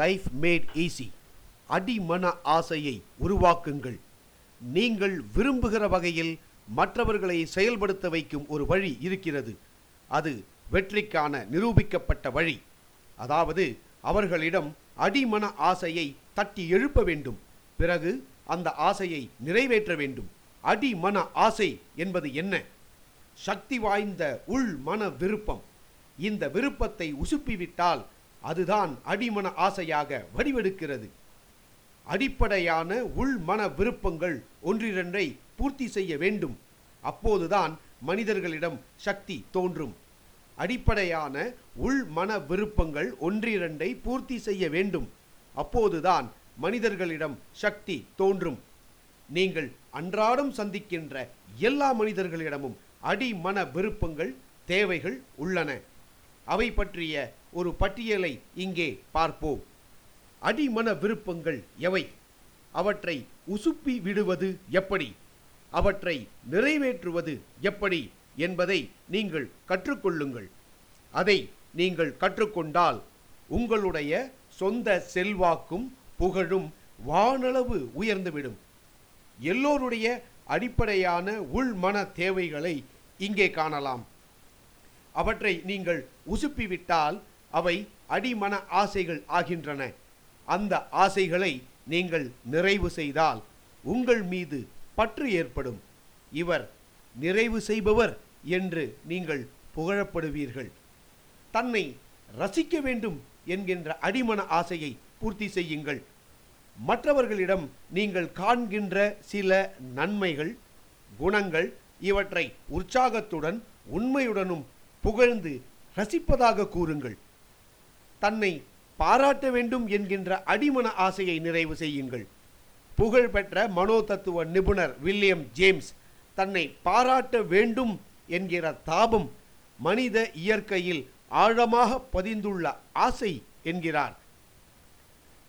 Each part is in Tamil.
லைஃப் மேட் ஈஸி அடிமன ஆசையை உருவாக்குங்கள். நீங்கள் விரும்புகிற வகையில் மற்றவர்களை செயல்படுத்த வைக்கும் ஒரு வழி இருக்கிறது. அது வெற்றிக்கான நிரூபிக்கப்பட்ட வழி. அதாவது அவர்களிடம் அடிமன ஆசையை தட்டி எழுப்ப வேண்டும். பிறகு அந்த ஆசையை நிறைவேற்ற வேண்டும். அடிமன ஆசை என்பது என்ன? சக்தி வாய்ந்த உள் மன விருப்பம். இந்த விருப்பத்தை உசுப்பிவிட்டால் அதுதான் அடிமன ஆசையாக வடிவெடுக்கிறது. அடிப்படையான உள்மன விருப்பங்கள் ஒன்றிரண்டை பூர்த்தி செய்ய வேண்டும். அப்போதுதான் மனிதர்களிடம் சக்தி தோன்றும். அடிப்படையான உள் மன விருப்பங்கள் ஒன்றிரண்டை பூர்த்தி செய்ய வேண்டும். அப்போதுதான் மனிதர்களிடம் சக்தி தோன்றும். நீங்கள் அன்றாடம் சந்திக்கின்ற எல்லா மனிதர்களிடமும் அடிமன விருப்பங்கள் தேவைகள் உள்ளன. அவை பற்றிய ஒரு பட்டியலை இங்கே பார்ப்போம். அடிமன விருப்பங்கள் எவை? அவற்றை உசுப்பி விடுவது எப்படி? அவற்றை நிறைவேற்றுவது எப்படி என்பதை நீங்கள் கற்றுக்கொள்ளுங்கள். அதை நீங்கள் கற்றுக்கொண்டால் உங்களுடைய சொந்த செல்வாக்கும் புகழும் வானளவு உயர்ந்துவிடும். எல்லோருடைய அடிப்படையான உள்மன தேவைகளை இங்கே காணலாம். அவற்றை நீங்கள் உசுப்பிவிட்டால் அவை அடிமன ஆசைகள் ஆகின்றன. அந்த ஆசைகளை நீங்கள் நிறைவு செய்தால் உங்கள் மீது பற்று ஏற்படும். இவர் நிறைவு செய்பவர் என்று நீங்கள் புகழப்படுவீர்கள். தன்னை ரசிக்க வேண்டும் என்கின்ற அடிமன ஆசையை பூர்த்தி செய்யுங்கள். மற்றவர்களிடம் நீங்கள் காண்கின்ற சில நன்மைகள் குணங்கள் இவற்றை உற்சாகத்துடன் உண்மையுடனும் புகழ்ந்து ரசிப்பதாக கூறுங்கள். தன்னை பாராட்ட வேண்டும் என்கின்ற அடிமன ஆசையை நிறைவு செய்யுங்கள். புகழ்பெற்ற மனோதத்துவ நிபுணர் வில்லியம் ஜேம்ஸ் தன்னை பாராட்ட வேண்டும் என்கிற தாபம் மனித இயற்கையில் ஆழமாக பதிந்துள்ள ஆசை என்கிறார்.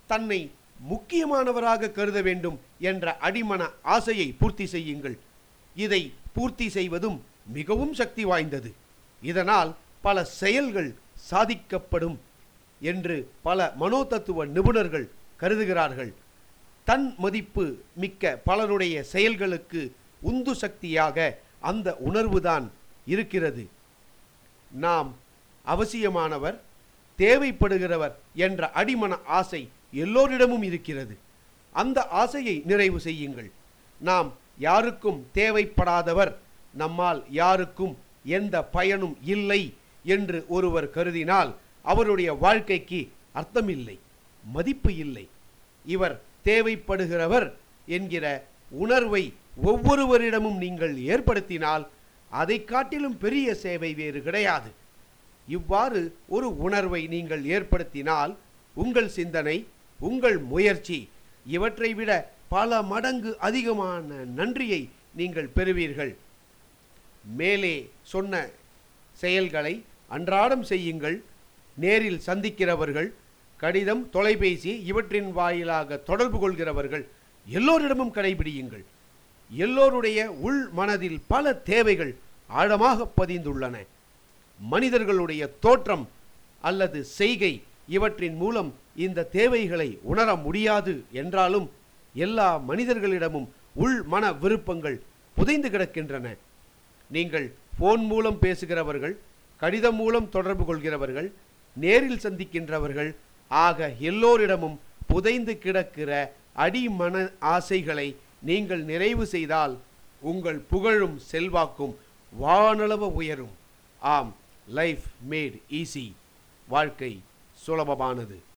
தன்னை முக்கியமானவராக கருத வேண்டும் என்ற அடிமன ஆசையை பூர்த்தி செய்யுங்கள். இதை பூர்த்தி செய்வதும் மிகவும் சக்தி வாய்ந்தது. இதனால் பல செயல்கள் சாதிக்கப்படும். என்று பல மனோதத்துவ நிபுணர்கள் கருதுகிறார்கள். தன் மதிப்பு மிக்க பலருடைய செயல்களுக்கு உந்து சக்தியாக அந்த உணர்வுதான் இருக்கிறது. நாம் அவசியமானவர் தேவைப்படுகிறவர் என்ற அடிமன ஆசை எல்லோரிடமும் இருக்கிறது. அந்த ஆசையை நிறைவு செய்யுங்கள். நாம் யாருக்கும் தேவைப்படாதவர் நம்மால் யாருக்கும் எந்த பயனும் இல்லை என்று ஒருவர் கருதினால் அவருடைய வாழ்க்கைக்கு அர்த்தமில்லை மதிப்பு இல்லை. இவர் தேவைப்படுகிறவர் என்கிற உணர்வை ஒவ்வொருவரிடமும் நீங்கள் ஏற்படுத்தினால் அதை காட்டிலும் பெரிய சேவை வேறு கிடையாது. இவ்வாறு ஒரு உணர்வை நீங்கள் ஏற்படுத்தினால் உங்கள் சிந்தனை உங்கள் முயற்சி இவற்றை விட பல மடங்கு அதிகமான நன்றியை நீங்கள் பெறுவீர்கள். மேலே சொன்ன செயல்களை அன்றாடம் செய்யுங்கள். நேரில் சந்திக்கிறவர்கள் கடிதம் தொலைபேசி இவற்றின் வாயிலாக தொடர்பு கொள்கிறவர்கள் எல்லோரிடமும் கடைபிடியுங்கள். எல்லோருடைய உள் மனதில் பல தேவைகள் ஆழமாக பதிந்துள்ளன. மனிதர்களுடைய தோற்றம் அல்லது செய்கை இவற்றின் மூலம் இந்த தேவைகளை உணர முடியாது என்றாலும் எல்லா மனிதர்களிடமும் உள் மன விருப்பங்கள் புதைந்து கிடக்கின்றன. நீங்கள் ஃபோன் மூலம் பேசுகிறவர்கள் கடிதம் மூலம் தொடர்பு கொள்கிறவர்கள் நேரில் சந்திக்கின்றவர்கள் ஆக எல்லோரிடமும் புதைந்து கிடக்கிற அடிமன ஆசைகளை நீங்கள் நிறைவு செய்தால் உங்கள் புகழும் செல்வாக்கும் வானளவு உயரும். ஆம் லைஃப் மேட் ஈஸி வாழ்க்கை சுலபமானது.